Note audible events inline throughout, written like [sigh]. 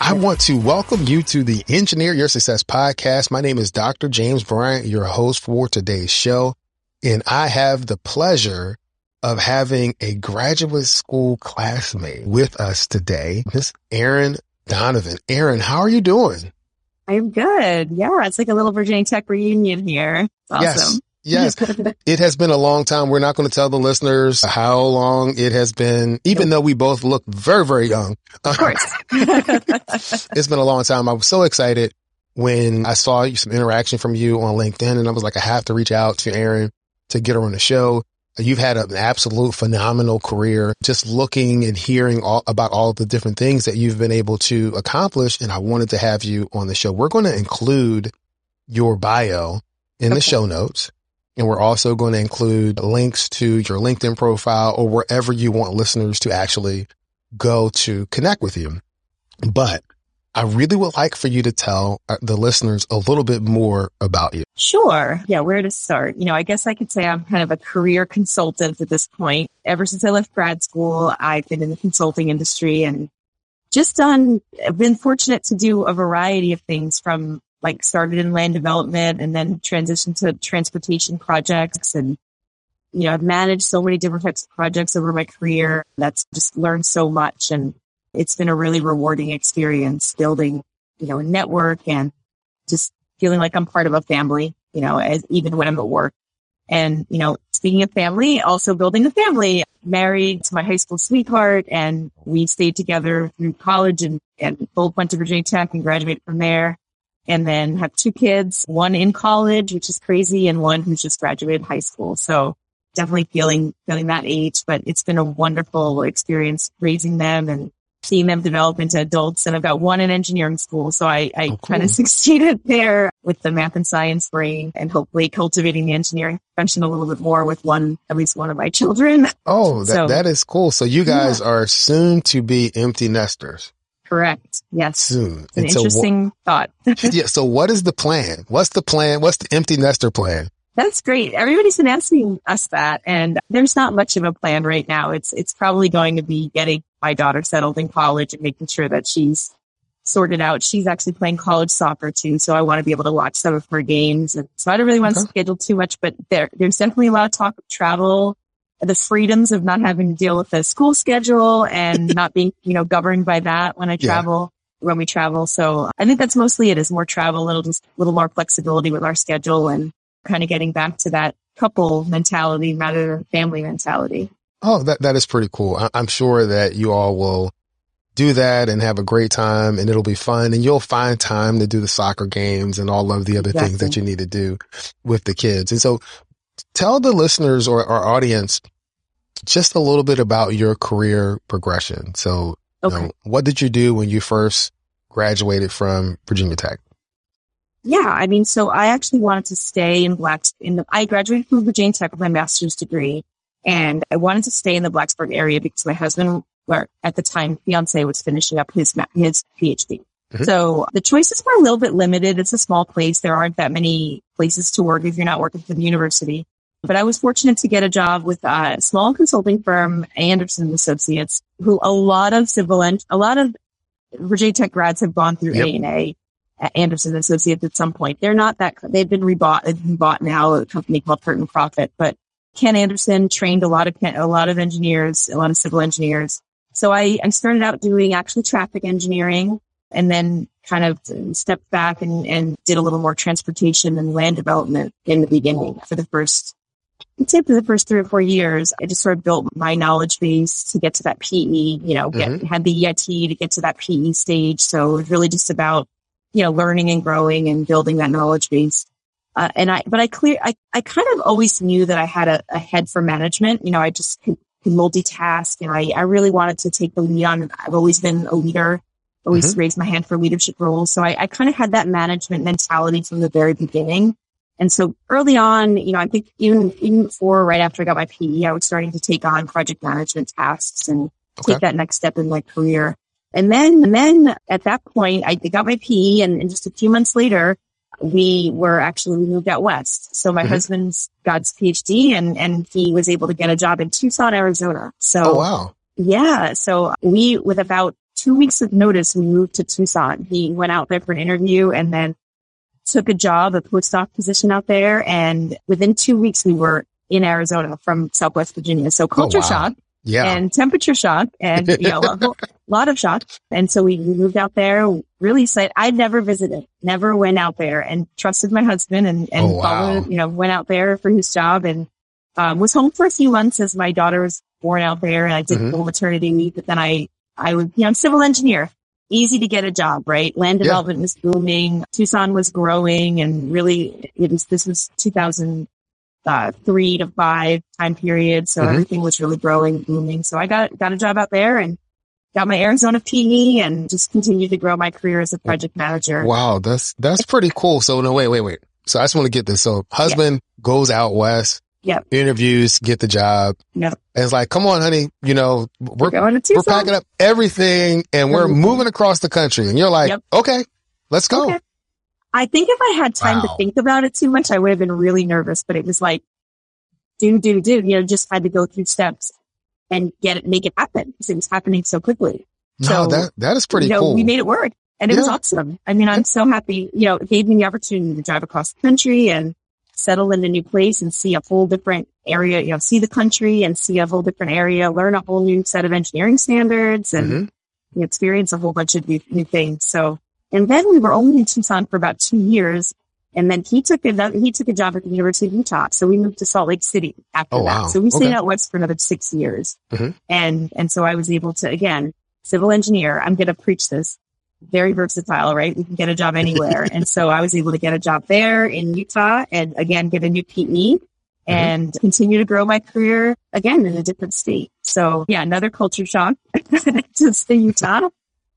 I want to welcome you to the Engineer Your Success podcast. My name is Dr. James Bryant, your host for today's show. And I have the pleasure of having a graduate school classmate with us today, Miss Erin Donovan. Erin, how are you doing? I'm good. Yeah, it's like a little Virginia Tech reunion here. Awesome. Yes. Yes. it has been a long time. We're not going to tell the listeners how long it has been, even though we both look very, very young. Of course. [laughs] [laughs] it's been a long time. I was so excited when I saw some interaction from you on LinkedIn and I was like, I have to reach out to Erin to get her on the show. You've had an absolute phenomenal career just looking and hearing all about all the different things that you've been able to accomplish. And I wanted to have you on the show. We're going to include your bio in okay. the show notes. And we're also going to include links to your LinkedIn profile or wherever you want listeners to actually go to connect with you. But I really would like for you to tell uh, the listeners a little bit more about you. Sure. Yeah. Where to start? You know, I guess I could say I'm kind of a career consultant at this point. Ever since I left grad school, I've been in the consulting industry and just done, I've been fortunate to do a variety of things from like started in land development and then transitioned to transportation projects and you know, I've managed so many different types of projects over my career. That's just learned so much and it's been a really rewarding experience building, you know, a network and just feeling like I'm part of a family, you know, as even when I'm at work. And, you know, speaking of family, also building a family, married to my high school sweetheart and we stayed together through college and, and both went to Virginia Tech and graduated from there. And then have two kids, one in college, which is crazy, and one who's just graduated high school. So definitely feeling, feeling that age, but it's been a wonderful experience raising them and seeing them develop into adults. And I've got one in engineering school. So I, I oh, cool. kind of [laughs] succeeded there with the math and science brain and hopefully cultivating the engineering profession a little bit more with one, at least one of my [laughs] children. Oh, that, so, that is cool. So you guys yeah. are soon to be empty nesters. Correct. Yes. Soon. An and interesting so, thought. yeah. So what is the plan? What's the plan? What's the empty nester plan? That's great. Everybody's been asking us that and there's not much of a plan right now. It's, it's probably going to be getting my daughter settled in college and making sure that she's sorted out. She's actually playing college soccer too. So I want to be able to watch some of her games. And so I don't really want okay. to schedule too much, but there, there's definitely a lot of talk of travel, the freedoms of not having to deal with the school schedule and [laughs] not being, you know, governed by that when I travel. Yeah. When we travel. So I think that's mostly it is more travel, a little, just a little more flexibility with our schedule and kind of getting back to that couple mentality rather than family mentality. Oh, that, that is pretty cool. I, I'm sure that you all will do that and have a great time and it'll be fun and you'll find time to do the soccer games and all of the other exactly. things that you need to do with the kids. And so tell the listeners or our audience just a little bit about your career progression. So okay. you know, what did you do when you first graduated from Virginia Tech? Yeah, I mean, so I actually wanted to stay in Black. In the, I graduated from Virginia Tech with my master's degree, and I wanted to stay in the Blacksburg area because my husband, or at the time, fiance was finishing up his his PhD. Mm-hmm. So the choices were a little bit limited. It's a small place. There aren't that many places to work if you're not working for the university. But I was fortunate to get a job with a small consulting firm, Anderson Associates, who a lot of civil and a lot of Virginia Tech grads have gone through A and A Anderson Associates at some point. They're not that, they've been rebought, they've been bought now, a company called Hurt Proffitt, but Ken Anderson trained a lot of, a lot of engineers, a lot of civil engineers. So I, I started out doing actually traffic engineering and then kind of stepped back and, and did a little more transportation and land development in the beginning for the first, I'd say for the first three or four years. I just sort of built my knowledge base to get to that PE, you know, get, mm-hmm. had the EIT to get to that PE stage. So it was really just about you know, learning and growing and building that knowledge base. Uh, and I, but I clear, I, I kind of always knew that I had a, a head for management. You know, I just could, could multitask and I, I really wanted to take the lead on. I've always been a leader always mm-hmm. raised my hand for leadership roles. So I, I kind of had that management mentality from the very beginning. And so early on, you know, I think even, even before, right after I got my PE, I was starting to take on project management tasks and okay. take that next step in my career. And then, and then at that point, I got my PE and, and just a few months later, we were actually we moved out west. So my mm-hmm. husband's got his PhD and, and he was able to get a job in Tucson, Arizona. So, oh, wow. Yeah. So we, with about two weeks of notice, we moved to Tucson. He went out there for an interview and then took a job, a postdoc position out there. And within two weeks, we were in Arizona from Southwest Virginia. So culture oh, wow. shock. Yeah. And temperature shock and, [laughs] you know, a lot of shock. And so we moved out there really excited. I'd never visited, never went out there and trusted my husband and, and oh, wow. followed, you know, went out there for his job and, um, was home for a few months as my daughter was born out there and I did mm-hmm. full maternity leave, but then I, I was, you know, I'm civil engineer, easy to get a job, right? Land development yeah. was booming. Tucson was growing and really it was, this was 2000, uh, to five time period. So mm-hmm. everything was really growing, booming. So I got, got a job out there and got my Arizona PE and just continued to grow my career as a project manager. Wow. That's, that's pretty cool. So no, wait, wait, wait. So I just want to get this. So husband goes out west. Yep. Interviews, get the job. Yep. And it's like, come on, honey, you know, we're, we're, we're packing up everything and we're mm-hmm. moving across the country. And you're like, yep. okay, let's go. Okay. I think if I had time wow. to think about it too much, I would have been really nervous, but it was like, do, do, do, you know, just had to go through steps and get it, make it happen because it was happening so quickly. No, so, that, that is pretty you know, cool. We made it work and it yeah. was awesome. I mean, I'm so happy, you know, it gave me the opportunity to drive across the country and settle in a new place and see a whole different area, you know, see the country and see a whole different area, learn a whole new set of engineering standards and mm-hmm. experience a whole bunch of new, new things. So and then we were only in Tucson for about two years. And then he took a, he took a job at the University of Utah. So we moved to Salt Lake City after oh, that. Wow. So we stayed okay. out west for another six years. Mm-hmm. And, and so I was able to, again, civil engineer, I'm going to preach this very versatile, right? We can get a job anywhere. [laughs] and so I was able to get a job there in Utah and again, get a new PE mm-hmm. and mm-hmm. continue to grow my career again in a different state. So yeah, another culture shock [laughs] to the Utah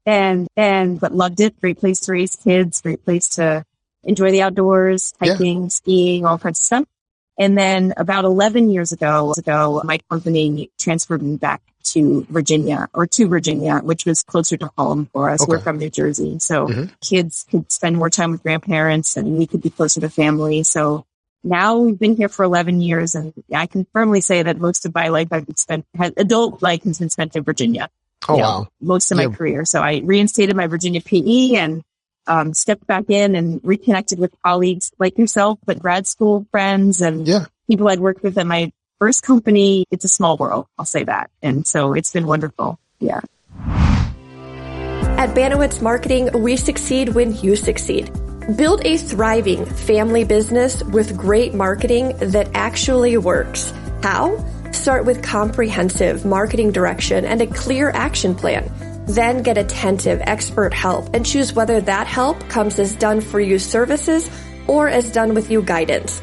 and, and, but loved it. Great place to raise kids, great place to enjoy the outdoors, hiking, yeah. skiing, all kinds of stuff. And then about 11 years ago, ago, my company transferred me back to Virginia or to Virginia, which was closer to home for us. Okay. We're from New Jersey. So mm-hmm. kids could spend more time with grandparents and we could be closer to family. So now we've been here for 11 years and I can firmly say that most of my life I've spent, adult life has been spent in Virginia. Oh, you know, wow. Most of yeah. my career. So I reinstated my Virginia PE and um, stepped back in and reconnected with colleagues like yourself, but grad school friends and yeah. people I'd worked with at my first company. It's a small world. I'll say that. And so it's been wonderful. Yeah. At Banowitz Marketing, we succeed when you succeed. Build a thriving family business with great marketing that actually works. How? Start with comprehensive marketing direction and a clear action plan. Then get attentive expert help and choose whether that help comes as done for you services or as done with you guidance.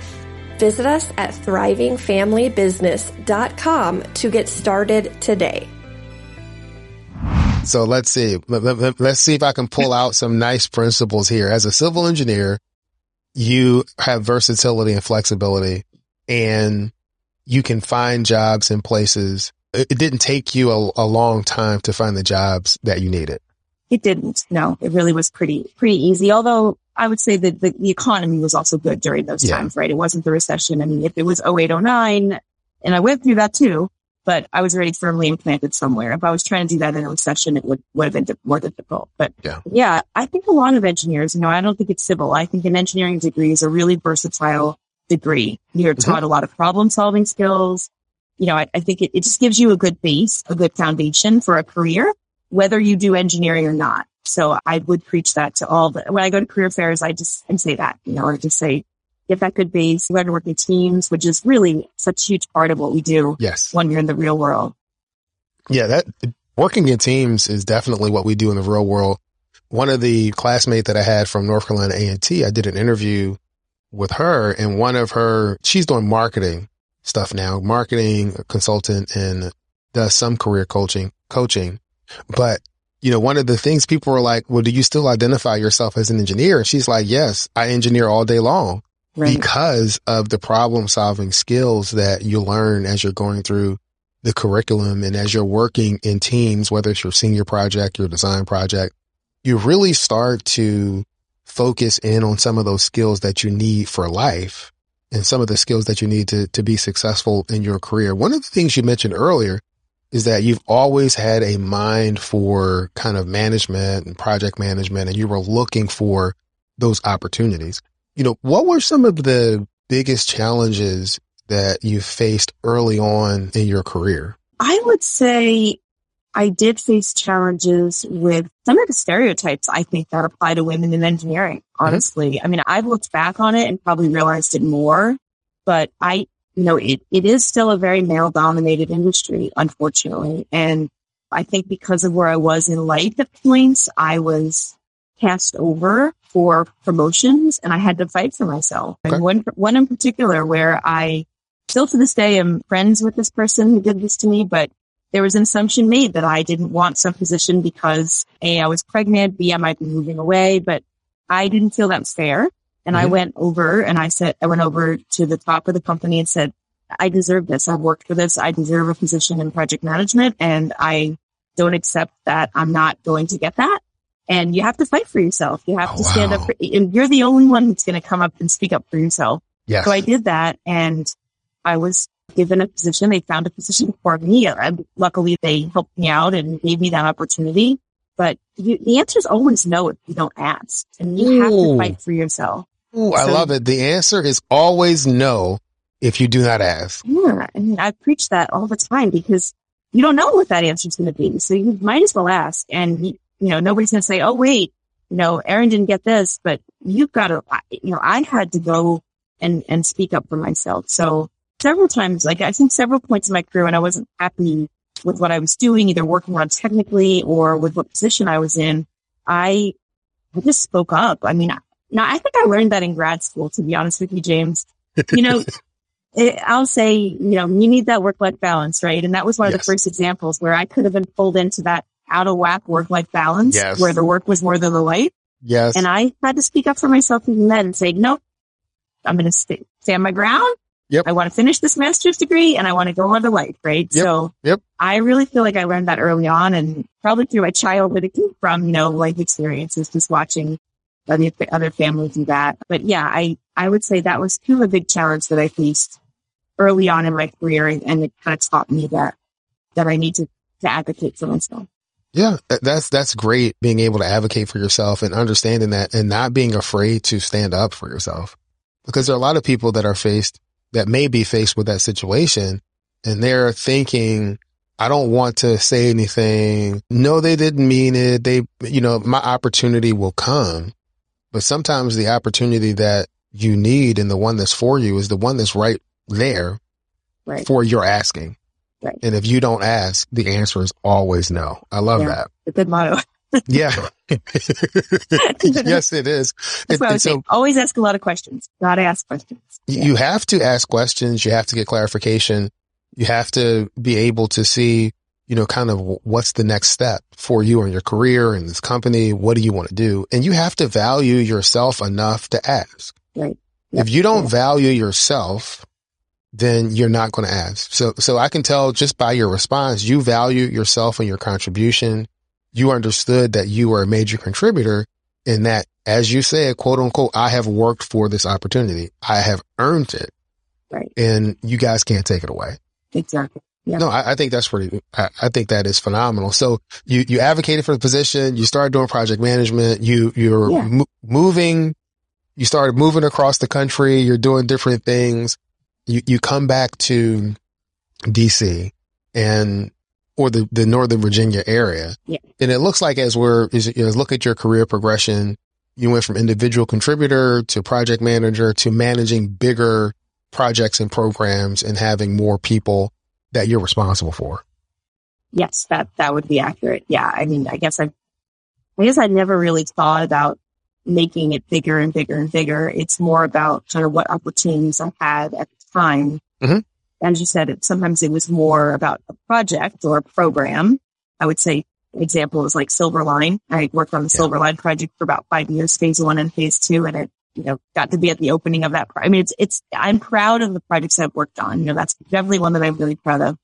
Visit us at thrivingfamilybusiness.com to get started today. So let's see. Let's see if I can pull out some nice principles here. As a civil engineer, you have versatility and flexibility and you can find jobs in places. It didn't take you a, a long time to find the jobs that you needed. It didn't. No, it really was pretty, pretty easy. Although I would say that the, the economy was also good during those yeah. times, right? It wasn't the recession. I mean, if it was 08, 09, and I went through that too, but I was already firmly implanted somewhere. If I was trying to do that in a recession, it would, would have been more difficult. But yeah. yeah, I think a lot of engineers, you know, I don't think it's civil. I think an engineering degree is a really versatile degree. You're mm-hmm. taught a lot of problem solving skills. You know, I, I think it, it just gives you a good base, a good foundation for a career, whether you do engineering or not. So I would preach that to all the, when I go to career fairs, I just, I say that, you know, I just say, get that good base, learn to work in teams, which is really such a huge part of what we do. Yes. When you're in the real world. Yeah. That working in teams is definitely what we do in the real world. One of the classmates that I had from North Carolina A&T, I did an interview with her and one of her, she's doing marketing stuff now, marketing consultant and does some career coaching, coaching. But you know, one of the things people were like, well, do you still identify yourself as an engineer? And she's like, yes, I engineer all day long right. because of the problem solving skills that you learn as you're going through the curriculum and as you're working in teams, whether it's your senior project, your design project, you really start to focus in on some of those skills that you need for life and some of the skills that you need to, to be successful in your career. One of the things you mentioned earlier is that you've always had a mind for kind of management and project management and you were looking for those opportunities. You know, what were some of the biggest challenges that you faced early on in your career? I would say I did face challenges with some of the stereotypes I think that apply to women in engineering, mm-hmm. honestly. Mm-hmm. I mean, I've looked back on it and probably realized it more, but I, you know, it, it is still a very male dominated industry, unfortunately. And I think because of where I was in life at points, I was cast over for promotions and I had to fight for myself. Okay. And one, one in particular where I still to this day am friends with this person who did this to me, but there was an assumption made that I didn't want some position because A, I was pregnant, B, I might be moving away, but I didn't feel that was fair. And mm-hmm. I went over and I said, I went over to the top of the company and said, I deserve this. I've worked for this. I deserve a position in project management and I don't accept that I'm not going to get that. And you have to fight for yourself. You have oh, to stand wow. up for, and you're the only one who's going to come up and speak up for yourself. Yes. So I did that and I was given a position. They found a position for me. And luckily they helped me out and gave me that opportunity. But you, the answer is always no if you don't ask and you Ooh. have to fight for yourself. Ooh, so, I love it. The answer is always no if you do not ask. Yeah. And I preach that all the time because you don't know what that answer is going to be. So you might as well ask. And, you know, nobody's going to say, Oh, wait, you know, Erin didn't get this, but you've got to, you know, I had to go and, and speak up for myself. So several times, like I think several points in my career when I wasn't happy with what I was doing, either working on technically or with what position I was in, I, I just spoke up. I mean, now I think I learned that in grad school, to be honest with you, James. You know, [laughs] it, I'll say, you know, you need that work-life balance, right? And that was one of yes. the first examples where I could have been pulled into that out of whack work-life balance yes. where the work was more than the life. Yes. And I had to speak up for myself even then and say, nope, I'm going to stay, stand my ground. Yep. I want to finish this master's degree and I want to go on to life, right? Yep. So yep. I really feel like I learned that early on and probably through my childhood. It came from, you know, life experiences, just watching other, other families do that. But yeah, I, I would say that was kind of a big challenge that I faced early on in my career and it kind of taught me that, that I need to, to advocate for myself. Yeah, that's, that's great being able to advocate for yourself and understanding that and not being afraid to stand up for yourself. Because there are a lot of people that are faced that may be faced with that situation and they're thinking, I don't want to say anything. No, they didn't mean it. They, you know, my opportunity will come. But sometimes the opportunity that you need and the one that's for you is the one that's right there right. for your asking. Right. And if you don't ask, the answer is always no. I love yeah, that. A good motto. [laughs] yeah. yes, it is. That's what I was so. Always ask a lot of questions. Gotta ask questions. Yeah. You have to ask questions. You have to get clarification. You have to be able to see, you know, kind of what's the next step for you in your career and this company. What do you want to do? And you have to value yourself enough to ask. Right. If you don't value yourself, then you're not going to ask. So, so I can tell just by your response, you value yourself and your contribution you understood that you were a major contributor and that, as you said, quote unquote, I have worked for this opportunity. I have earned it. Right. And you guys can't take it away. Exactly. Yeah. No, I, I, think that's pretty, I, I, think that is phenomenal. So you, you advocated for the position, you started doing project management, you, you're yeah. moving, you started moving across the country, you're doing different things. You, you come back to DC and or the, the Northern Virginia area. Yeah. And it looks like as we're, as, as look at your career progression, you went from individual contributor to project manager to managing bigger projects and programs and having more people that you're responsible for. Yes, that, that would be accurate. Yeah. I mean, I guess I, I guess I never really thought about making it bigger and bigger and bigger. It's more about kind of what opportunities I had at the time. Mm-hmm as you said, it, sometimes it was more about a project or a program. I would say example is like Silverline. I worked on the yeah. Silverline project for about five years, phase one and phase two, and it, you know, got to be at the opening of that. Pro- I mean, it's, it's, I'm proud of the projects I've worked on. You know, that's definitely one that I'm really proud of.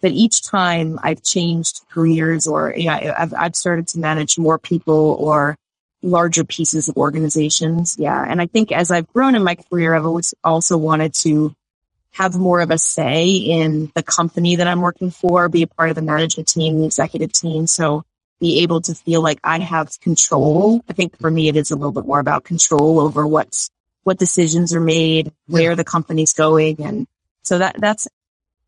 But each time I've changed careers or, you know, I've, I've started to manage more people or larger pieces of organizations. Yeah. And I think as I've grown in my career, I've always also wanted to have more of a say in the company that I'm working for, be a part of the management team, the executive team. So be able to feel like I have control. I think for me, it is a little bit more about control over what's, what decisions are made, where the company's going. And so that, that's,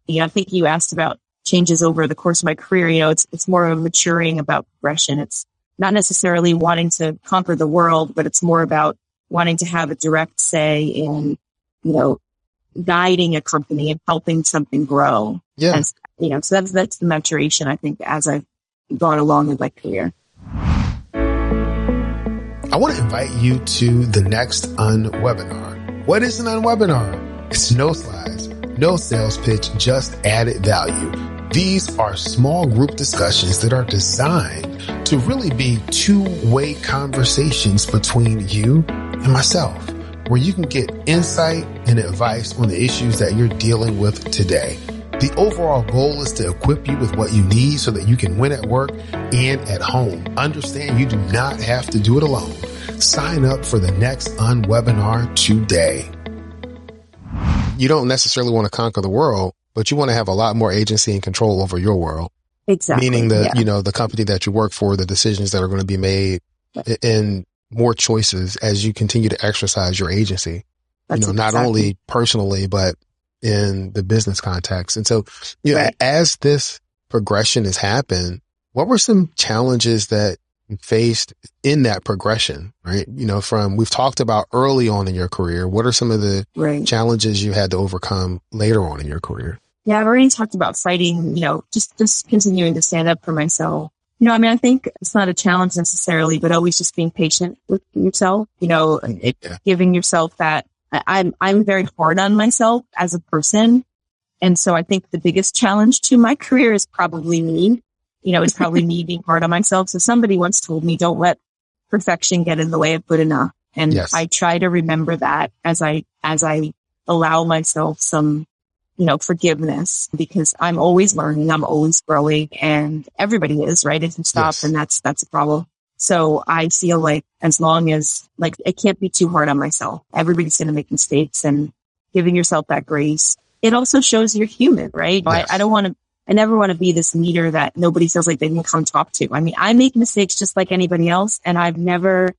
you know, I think you asked about changes over the course of my career. You know, it's, it's more of maturing about progression. It's not necessarily wanting to conquer the world, but it's more about wanting to have a direct say in, you know, guiding a company and helping something grow. Yeah. As, you know, so that's, that's the maturation, I think, as I've gone along in my career. I want to invite you to the next unwebinar. What is an unwebinar? It's no slides, no sales pitch, just added value. These are small group discussions that are designed to really be two way conversations between you and myself where you can get insight and advice on the issues that you're dealing with today. The overall goal is to equip you with what you need so that you can win at work and at home. Understand you do not have to do it alone. Sign up for the next unwebinar today. You don't necessarily want to conquer the world, but you want to have a lot more agency and control over your world. Exactly. Meaning the, yeah. you know, the company that you work for, the decisions that are going to be made and more choices as you continue to exercise your agency. That's you know, not only personally, but in the business context. And so, you know, right. as this progression has happened, what were some challenges that you faced in that progression, right? You know, from we've talked about early on in your career. What are some of the right. challenges you had to overcome later on in your career? Yeah, I've already talked about fighting, you know, just, just continuing to stand up for myself you know, I mean, I think it's not a challenge necessarily, but always just being patient with yourself, you know, yeah. giving yourself that I'm, I'm very hard on myself as a person. And so I think the biggest challenge to my career is probably me. You know, it's probably me being hard on myself. So somebody once told me, don't let perfection get in the way of good enough. And yes. I try to remember that as I, as I allow myself some you know, forgiveness because I'm always learning. I'm always growing and everybody is, right? If you stop, yes. then that's, that's a problem. So I feel like as long as like it can't be too hard on myself. Everybody's going to make mistakes and giving yourself that grace. It also shows you're human, right? Yes. I, I don't want to, I never want to be this leader that nobody feels like they can come talk to. I mean, I make mistakes just like anybody else and I've never,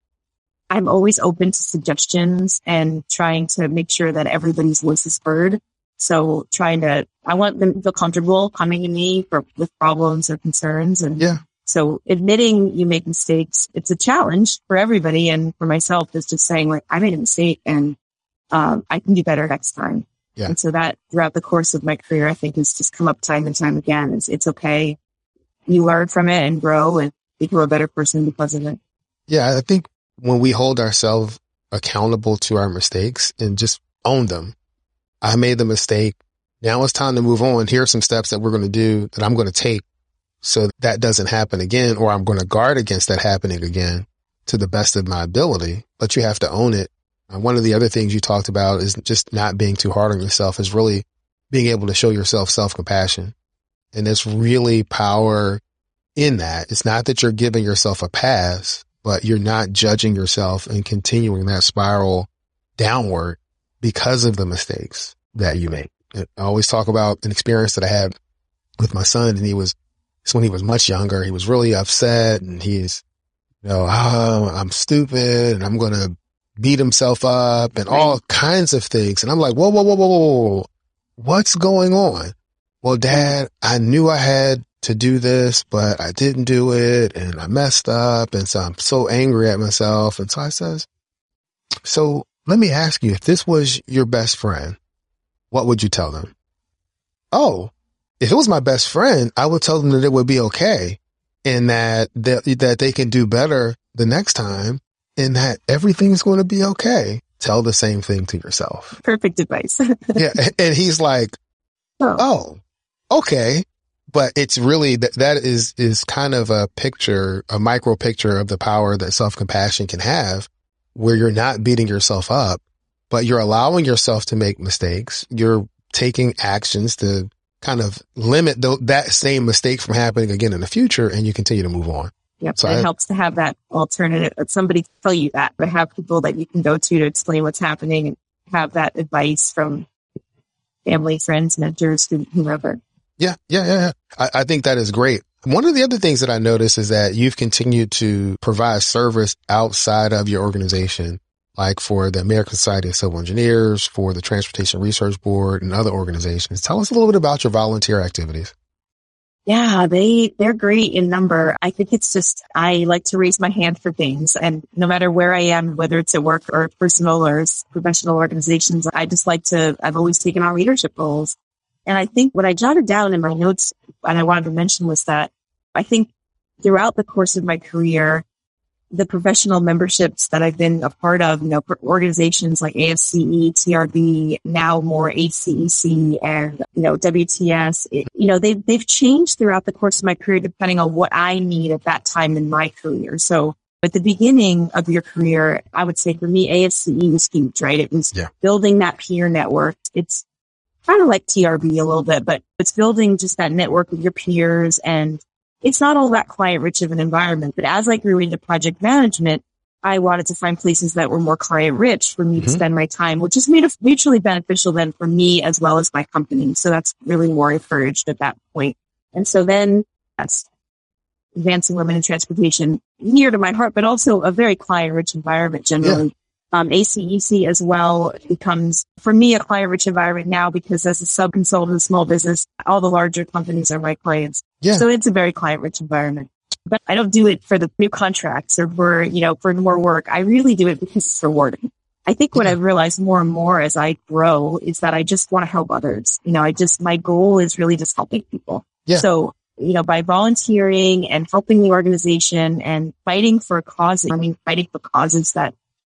I'm always open to suggestions and trying to make sure that everybody's voice is heard. So trying to, I want them to feel comfortable coming to me for, with problems or concerns. And yeah. So admitting you make mistakes, it's a challenge for everybody. And for myself is just saying like, I made a mistake and, um, I can do better next time. Yeah. And so that throughout the course of my career, I think has just come up time and time again. It's, it's okay. You learn from it and grow and become a better person because of it. Yeah. I think when we hold ourselves accountable to our mistakes and just own them, I made the mistake. Now it's time to move on. Here are some steps that we're going to do that I'm going to take so that doesn't happen again, or I'm going to guard against that happening again to the best of my ability, but you have to own it. And one of the other things you talked about is just not being too hard on yourself is really being able to show yourself self compassion. And there's really power in that. It's not that you're giving yourself a pass, but you're not judging yourself and continuing that spiral downward because of the mistakes that you make. I always talk about an experience that I had with my son and he was, when he was much younger, he was really upset and he's, you know, oh, I'm stupid and I'm going to beat himself up and all kinds of things. And I'm like, whoa, whoa, whoa, whoa, whoa, what's going on? Well, dad, I knew I had to do this, but I didn't do it and I messed up. And so I'm so angry at myself. And so I says, so let me ask you, if this was your best friend, what would you tell them? Oh, if it was my best friend, I would tell them that it would be okay and that, that, that they can do better the next time and that everything's going to be okay. Tell the same thing to yourself. Perfect advice. [laughs] yeah. And he's like, oh. oh, okay. but it's really that that is is kind of a picture, a micro picture of the power that self compassion can have, where you're not beating yourself up, but you're allowing yourself to make mistakes. You're taking actions to kind of limit th- that same mistake from happening again in the future, and you continue to move on. Yep. So it I, helps to have that alternative, somebody tell you that, but have people that you can go to to explain what's happening and have that advice from family, friends, mentors, whoever. Yeah, yeah, yeah. yeah. I, I think that is great. One of the other things that I noticed is that you've continued to provide service outside of your organization, like for the American Society of Civil Engineers, for the Transportation Research Board and other organizations. Tell us a little bit about your volunteer activities. Yeah, they, they're great in number. I think it's just, I like to raise my hand for things and no matter where I am, whether it's at work or personal or professional organizations, I just like to, I've always taken on leadership roles. And I think what I jotted down in my notes and I wanted to mention was that I think throughout the course of my career, the professional memberships that I've been a part of, you know, organizations like ASCE, TRB, now more ACEC and, you know, WTS, it, you know, they've, they've changed throughout the course of my career depending on what I need at that time in my career. So at the beginning of your career, I would say for me, ASCE was huge, right? It was yeah. building that peer network. It's kind of like TRB a little bit, but it's building just that network with your peers and it's not all that client rich of an environment. But as I grew into project management, I wanted to find places that were more client rich for me mm-hmm. to spend my time, which is mutually beneficial then for me as well as my company. So that's really more encouraged at that point. And so then that's advancing women in transportation near to my heart, but also a very client rich environment generally. Um, ACEC as well becomes for me a client rich environment now because as a sub consultant, small business, all the larger companies are my clients. Yeah. So it's a very client rich environment, but I don't do it for the new contracts or for, you know, for more work. I really do it because it's rewarding. I think what. I've realized more and more as I grow is that I just want to help others. You know, I just, my goal is really just helping people. Yeah. So, you know, by volunteering and helping the organization and fighting for causes, I mean, fighting for causes that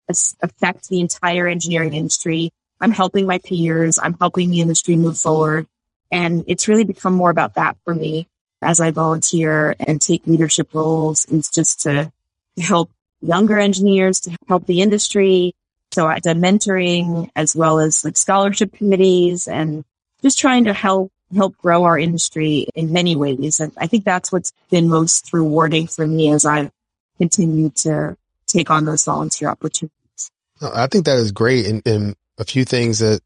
affect the entire engineering industry. I'm helping my peers. I'm helping the industry move forward. And it's really become more about that for me as I volunteer and take leadership roles is just to help younger engineers, to help the industry. So I did mentoring as well as like scholarship committees and just trying to help help grow our industry in many ways. And I think that's what's been most rewarding for me as I've continued to take on those volunteer opportunities. I think that is great. And, and a few things that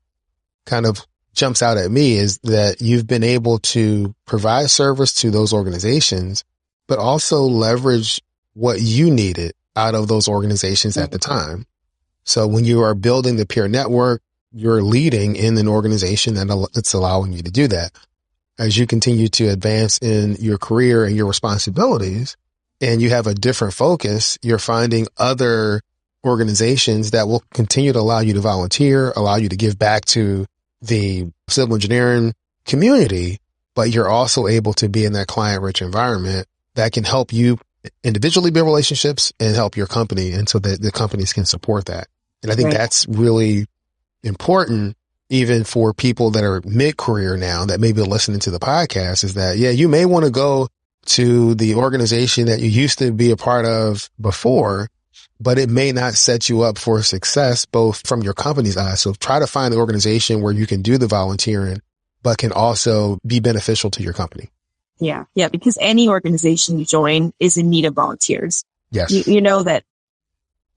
kind of jumps out at me is that you've been able to provide service to those organizations, but also leverage what you needed out of those organizations at the mm-hmm. time. So when you are building the peer network, you're leading in an organization that that's allowing you to do that. As you continue to advance in your career and your responsibilities and you have a different focus, you're finding other organizations that will continue to allow you to volunteer, allow you to give back to the civil engineering community, but you're also able to be in that client rich environment that can help you individually build relationships and help your company. And so that the companies can support that. And I think right. that's really important even for people that are mid career now that may be listening to the podcast is that, yeah, you may want to go to the organization that you used to be a part of before, but it may not set you up for success, both from your company's eyes. So try to find the organization where you can do the volunteering, but can also be beneficial to your company. Yeah. Yeah. Because any organization you join is in need of volunteers. Yes. You, you know that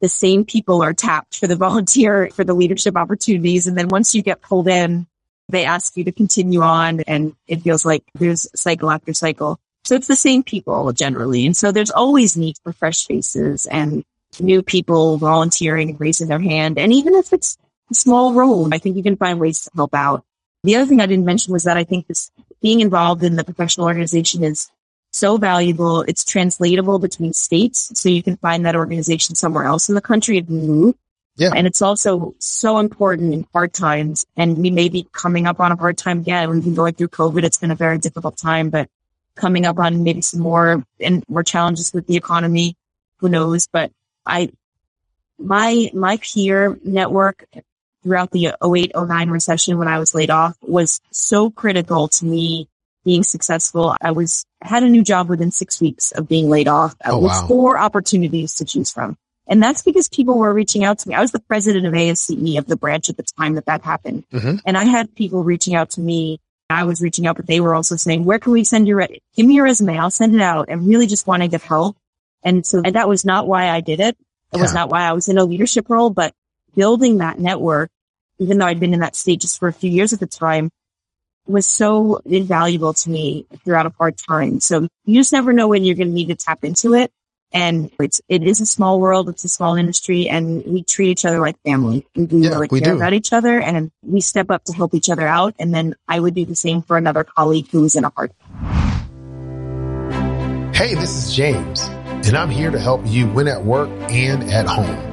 the same people are tapped for the [laughs] volunteer, for the leadership opportunities. And then once you get pulled in, they ask you to continue on and it feels like there's cycle after cycle. So it's the same people generally. And so there's always need for fresh faces and new people volunteering and raising their hand. And even if it's a small role, I think you can find ways to help out. The other thing I didn't mention was that I think this being involved in the professional organization is so valuable. It's translatable between states. So you can find that organization somewhere else in the country if you move. Yeah. And it's also so important in hard times. And we may be coming up on a hard time again. We've been going through COVID. It's been a very difficult time, but coming up on maybe some more and more challenges with the economy. Who knows? But I, my, my peer network throughout the 08, 09 recession when I was laid off was so critical to me being successful. I was, had a new job within six weeks of being laid off oh, with wow. four opportunities to choose from. And that's because people were reaching out to me. I was the president of ASCE of the branch at the time that that happened. Mm-hmm. And I had people reaching out to me. I was reaching out, but they were also saying, where can we send your, re- give me your resume. I'll send it out and really just wanting to help. And so and that was not why I did it. It was Yeah. not why I was in a leadership role, but building that network, even though I'd been in that state just for a few years at the time, was so invaluable to me throughout a hard time. So you just never know when you're going to need to tap into it. And it's, it is a small world. It's a small industry and we treat each other like family. We do Yeah, really we care do. about each other and we step up to help each other out. And then I would do the same for another colleague who was in a hard Hey, this is James, and I'm here to help you win at work and at home.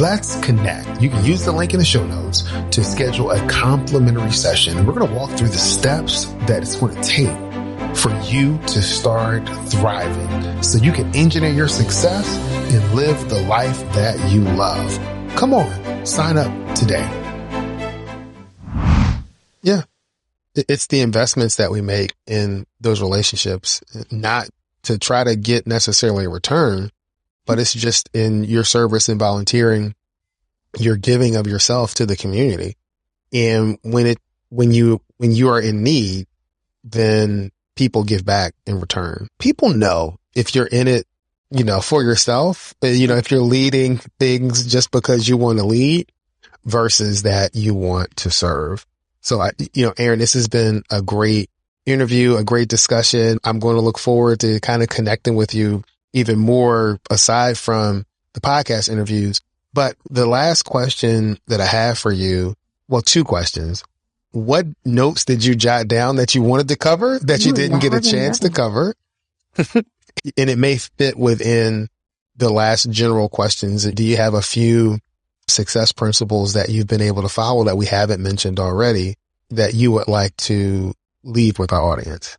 Let's connect. You can use the link in the show notes to schedule a complimentary session. We're going to walk through the steps that it's going to take for you to start thriving so you can engineer your success and live the life that you love. Come on, sign up today. Yeah. It's the investments that we make in those relationships, not to try to get necessarily a return, but it's just in your service and volunteering, your giving of yourself to the community. And when it, when you, when you are in need, then people give back in return. People know if you're in it, you know, for yourself, uh, you know, if you're leading things just because you want to lead versus that you want to serve. So I, you know, Erin, this has been a great interview, a great discussion. I'm going to look forward to kind of connecting with you even more aside from the podcast interviews. But the last question that I have for you, well, two questions. What notes did you jot down that you wanted to cover that you Ooh, didn't get a chance to cover? [laughs] and it may fit within the last general questions. Do you have a few success principles that you've been able to follow that we haven't mentioned already that you would like to leave with our audience?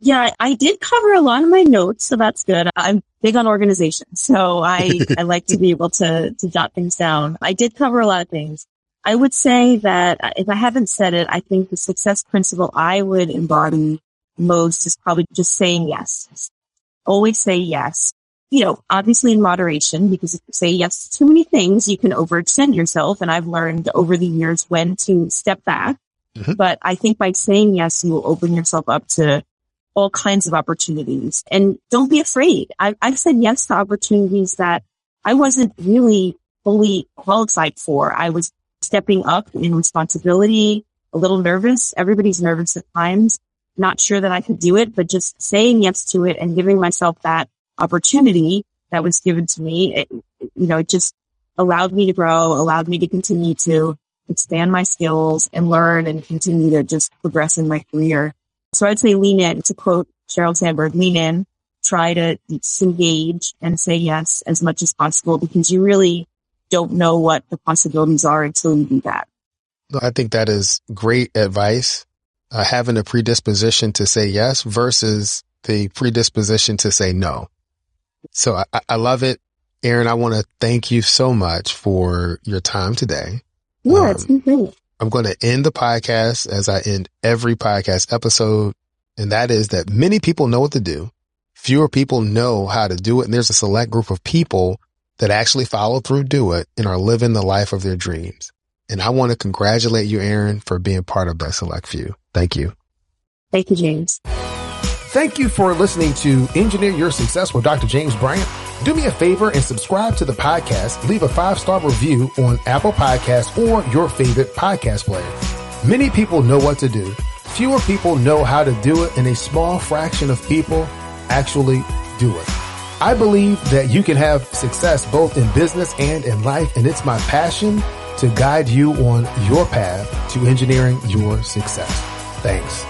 Yeah, I- did cover a lot of my notes, so that's good. I'm big on organization, so I, [laughs] I like to be able to, to jot things down. I did cover a lot of things. I would say that if I haven't said it, I think the success principle I would embody most is probably just saying yes. Always say yes. You know, obviously in moderation, because if you say yes to too many things, you can overextend yourself. And I've learned over the years when to step back. Mhm. But I think by saying yes, you will open yourself up to all kinds of opportunities and don't be afraid. I, I've said yes to opportunities that I wasn't really fully qualified for. I was stepping up in responsibility, a little nervous. Everybody's nervous at times, not sure that I could do it, but just saying yes to it and giving myself that opportunity that was given to me, it, you know, it just allowed me to grow, allowed me to continue to expand my skills and learn and continue to just progress in my career. So I'd say lean in to quote Sheryl Sandberg, lean in, try to disengage and say yes as much as possible because you really don't know what the possibilities are until you do that. I think that is great advice. Uh, having a predisposition to say yes versus the predisposition to say no. So I- I love it. Erin, I want to thank you so much for your time today. Yeah, um, it's been great. I'm going to end the podcast as I end every podcast episode. And that is that many people know what to do. Fewer people know how to do it. And there's a select group of people that actually follow through, do it and are living the life of their dreams. And I want to congratulate you, Erin, for being part of that select few. Thank you. Thank you, James. Thank you for listening to Engineer Your Success with Dr. James Bryant. Do me a favor and subscribe to the podcast. Leave a five star review on Apple Podcasts or your favorite podcast player. Many people know what to do. Fewer people know how to do it and a small fraction of people actually do it. I believe that you can have success both in business and in life. And it's my passion to guide you on your path to engineering your success. Thanks.